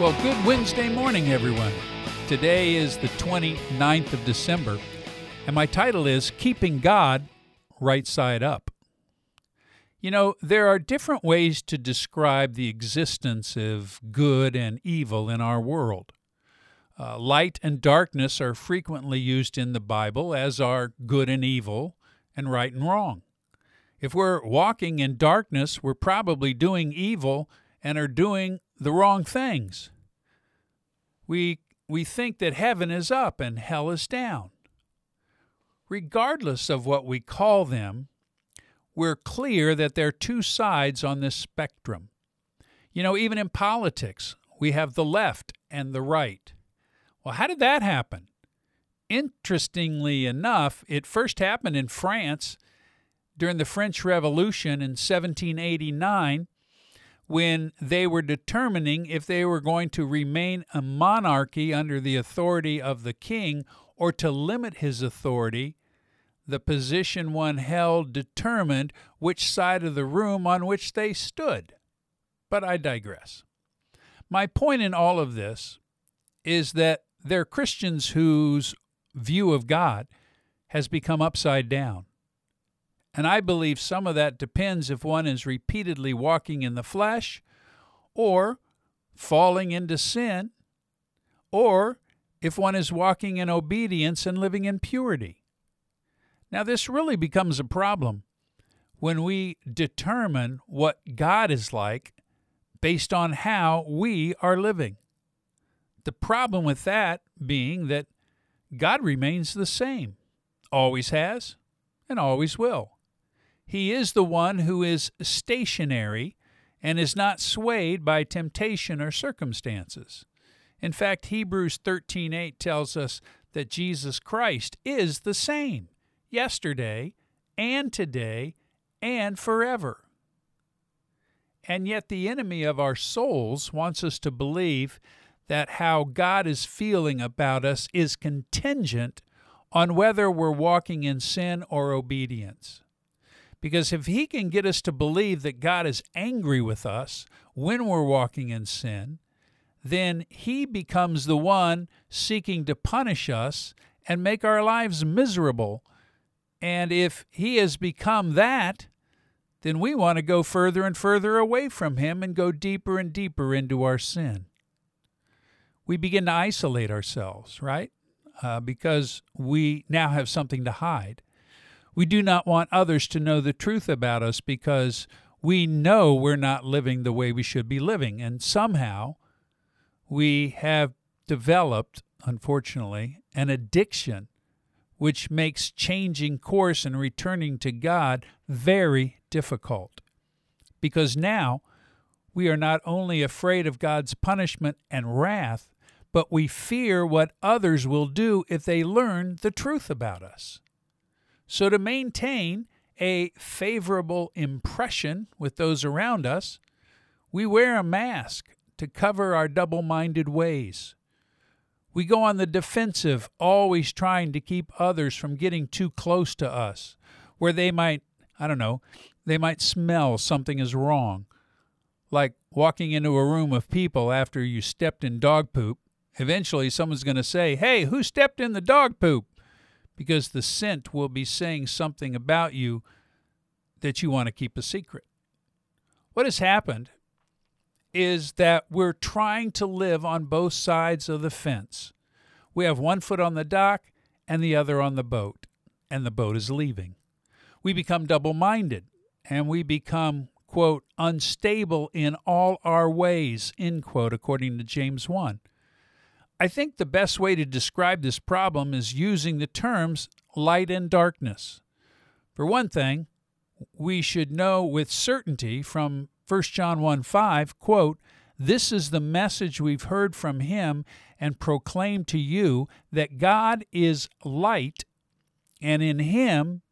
Well, good Wednesday morning, everyone. Today is the 29th of December, and my title is Keeping God Right Side Up. You know, there are different ways to describe the existence of good and evil in our world. Uh, light and darkness are frequently used in the Bible, as are good and evil and right and wrong. If we're walking in darkness, we're probably doing evil and are doing the wrong things. We, we think that heaven is up and hell is down. Regardless of what we call them, we're clear that there are two sides on this spectrum. You know, even in politics, we have the left and the right. Well, how did that happen? Interestingly enough, it first happened in France during the French Revolution in 1789 when they were determining if they were going to remain a monarchy under the authority of the king or to limit his authority. The position one held determined which side of the room on which they stood. But I digress. My point in all of this is that there are Christians whose view of God has become upside down. And I believe some of that depends if one is repeatedly walking in the flesh or falling into sin or if one is walking in obedience and living in purity. Now, this really becomes a problem when we determine what God is like based on how we are living. The problem with that being that God remains the same, always has, and always will. He is the one who is stationary and is not swayed by temptation or circumstances. In fact, Hebrews 13:8 tells us that Jesus Christ is the same yesterday and today and forever. And yet the enemy of our souls wants us to believe that how God is feeling about us is contingent on whether we're walking in sin or obedience. Because if he can get us to believe that God is angry with us when we're walking in sin, then he becomes the one seeking to punish us and make our lives miserable. And if he has become that, then we want to go further and further away from him and go deeper and deeper into our sin. We begin to isolate ourselves, right? Uh, because we now have something to hide. We do not want others to know the truth about us because we know we're not living the way we should be living. And somehow we have developed, unfortunately, an addiction which makes changing course and returning to God very difficult. Because now we are not only afraid of God's punishment and wrath, but we fear what others will do if they learn the truth about us. So, to maintain a favorable impression with those around us, we wear a mask to cover our double minded ways. We go on the defensive, always trying to keep others from getting too close to us, where they might, I don't know, they might smell something is wrong. Like walking into a room of people after you stepped in dog poop. Eventually, someone's going to say, Hey, who stepped in the dog poop? Because the scent will be saying something about you that you want to keep a secret. What has happened is that we're trying to live on both sides of the fence. We have one foot on the dock and the other on the boat, and the boat is leaving. We become double minded and we become, quote, unstable in all our ways, end quote, according to James 1. I think the best way to describe this problem is using the terms light and darkness. For one thing, we should know with certainty from 1 John 1 5, quote, This is the message we've heard from him and proclaimed to you that God is light, and in him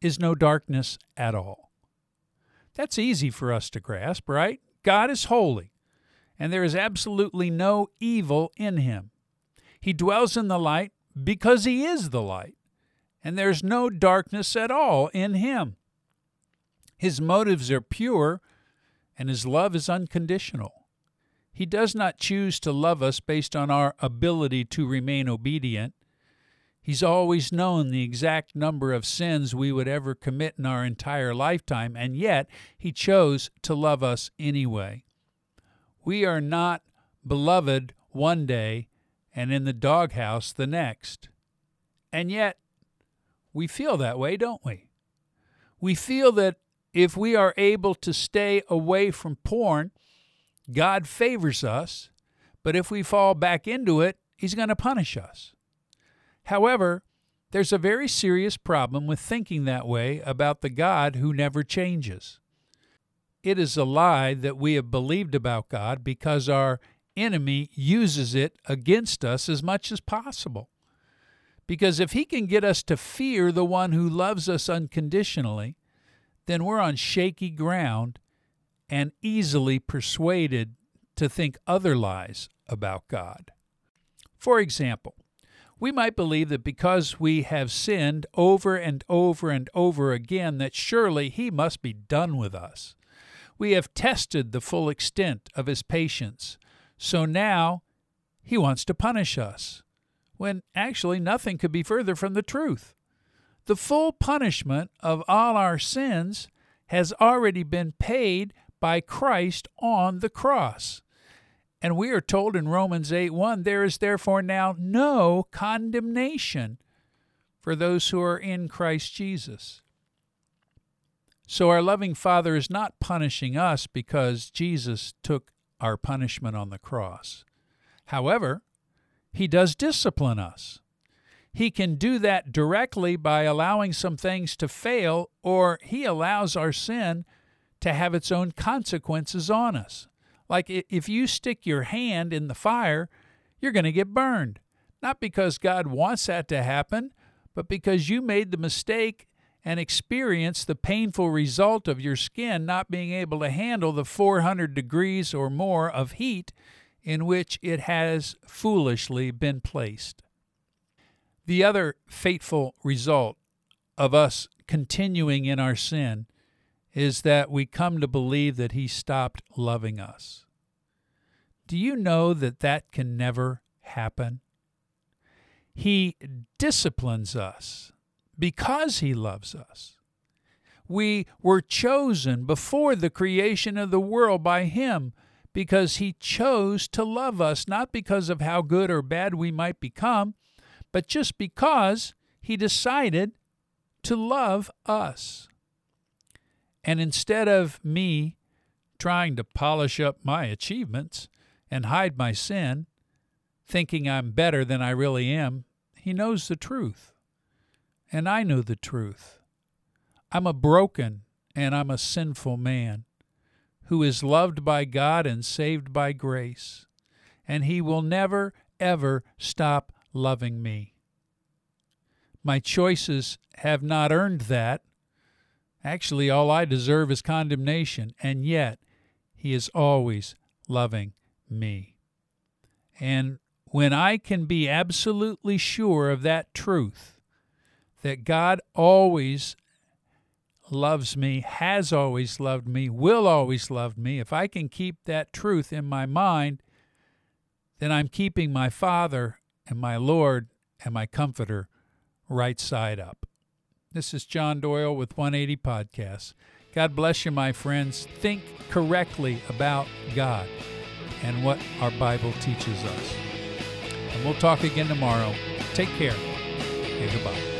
is no darkness at all. That's easy for us to grasp, right? God is holy and there is absolutely no evil in him. He dwells in the light because he is the light, and there's no darkness at all in him. His motives are pure, and his love is unconditional. He does not choose to love us based on our ability to remain obedient. He's always known the exact number of sins we would ever commit in our entire lifetime, and yet He chose to love us anyway. We are not beloved one day and in the doghouse the next. And yet, we feel that way, don't we? We feel that if we are able to stay away from porn, God favors us, but if we fall back into it, He's going to punish us. However, there's a very serious problem with thinking that way about the God who never changes. It is a lie that we have believed about God because our enemy uses it against us as much as possible. Because if he can get us to fear the one who loves us unconditionally, then we're on shaky ground and easily persuaded to think other lies about God. For example, we might believe that because we have sinned over and over and over again, that surely He must be done with us. We have tested the full extent of His patience, so now He wants to punish us, when actually nothing could be further from the truth. The full punishment of all our sins has already been paid by Christ on the cross. And we are told in Romans 8 1, there is therefore now no condemnation for those who are in Christ Jesus. So our loving Father is not punishing us because Jesus took our punishment on the cross. However, He does discipline us. He can do that directly by allowing some things to fail, or He allows our sin to have its own consequences on us. Like if you stick your hand in the fire, you're going to get burned. Not because God wants that to happen, but because you made the mistake and experience the painful result of your skin not being able to handle the 400 degrees or more of heat in which it has foolishly been placed. The other fateful result of us continuing in our sin is that we come to believe that He stopped loving us. Do you know that that can never happen? He disciplines us because He loves us. We were chosen before the creation of the world by Him because He chose to love us, not because of how good or bad we might become, but just because He decided to love us. And instead of me trying to polish up my achievements and hide my sin, thinking I'm better than I really am, he knows the truth. And I know the truth. I'm a broken and I'm a sinful man who is loved by God and saved by grace. And he will never, ever stop loving me. My choices have not earned that, Actually, all I deserve is condemnation, and yet He is always loving me. And when I can be absolutely sure of that truth, that God always loves me, has always loved me, will always love me, if I can keep that truth in my mind, then I'm keeping my Father and my Lord and my Comforter right side up. This is John Doyle with 180 Podcasts. God bless you, my friends. Think correctly about God and what our Bible teaches us. And we'll talk again tomorrow. Take care and goodbye.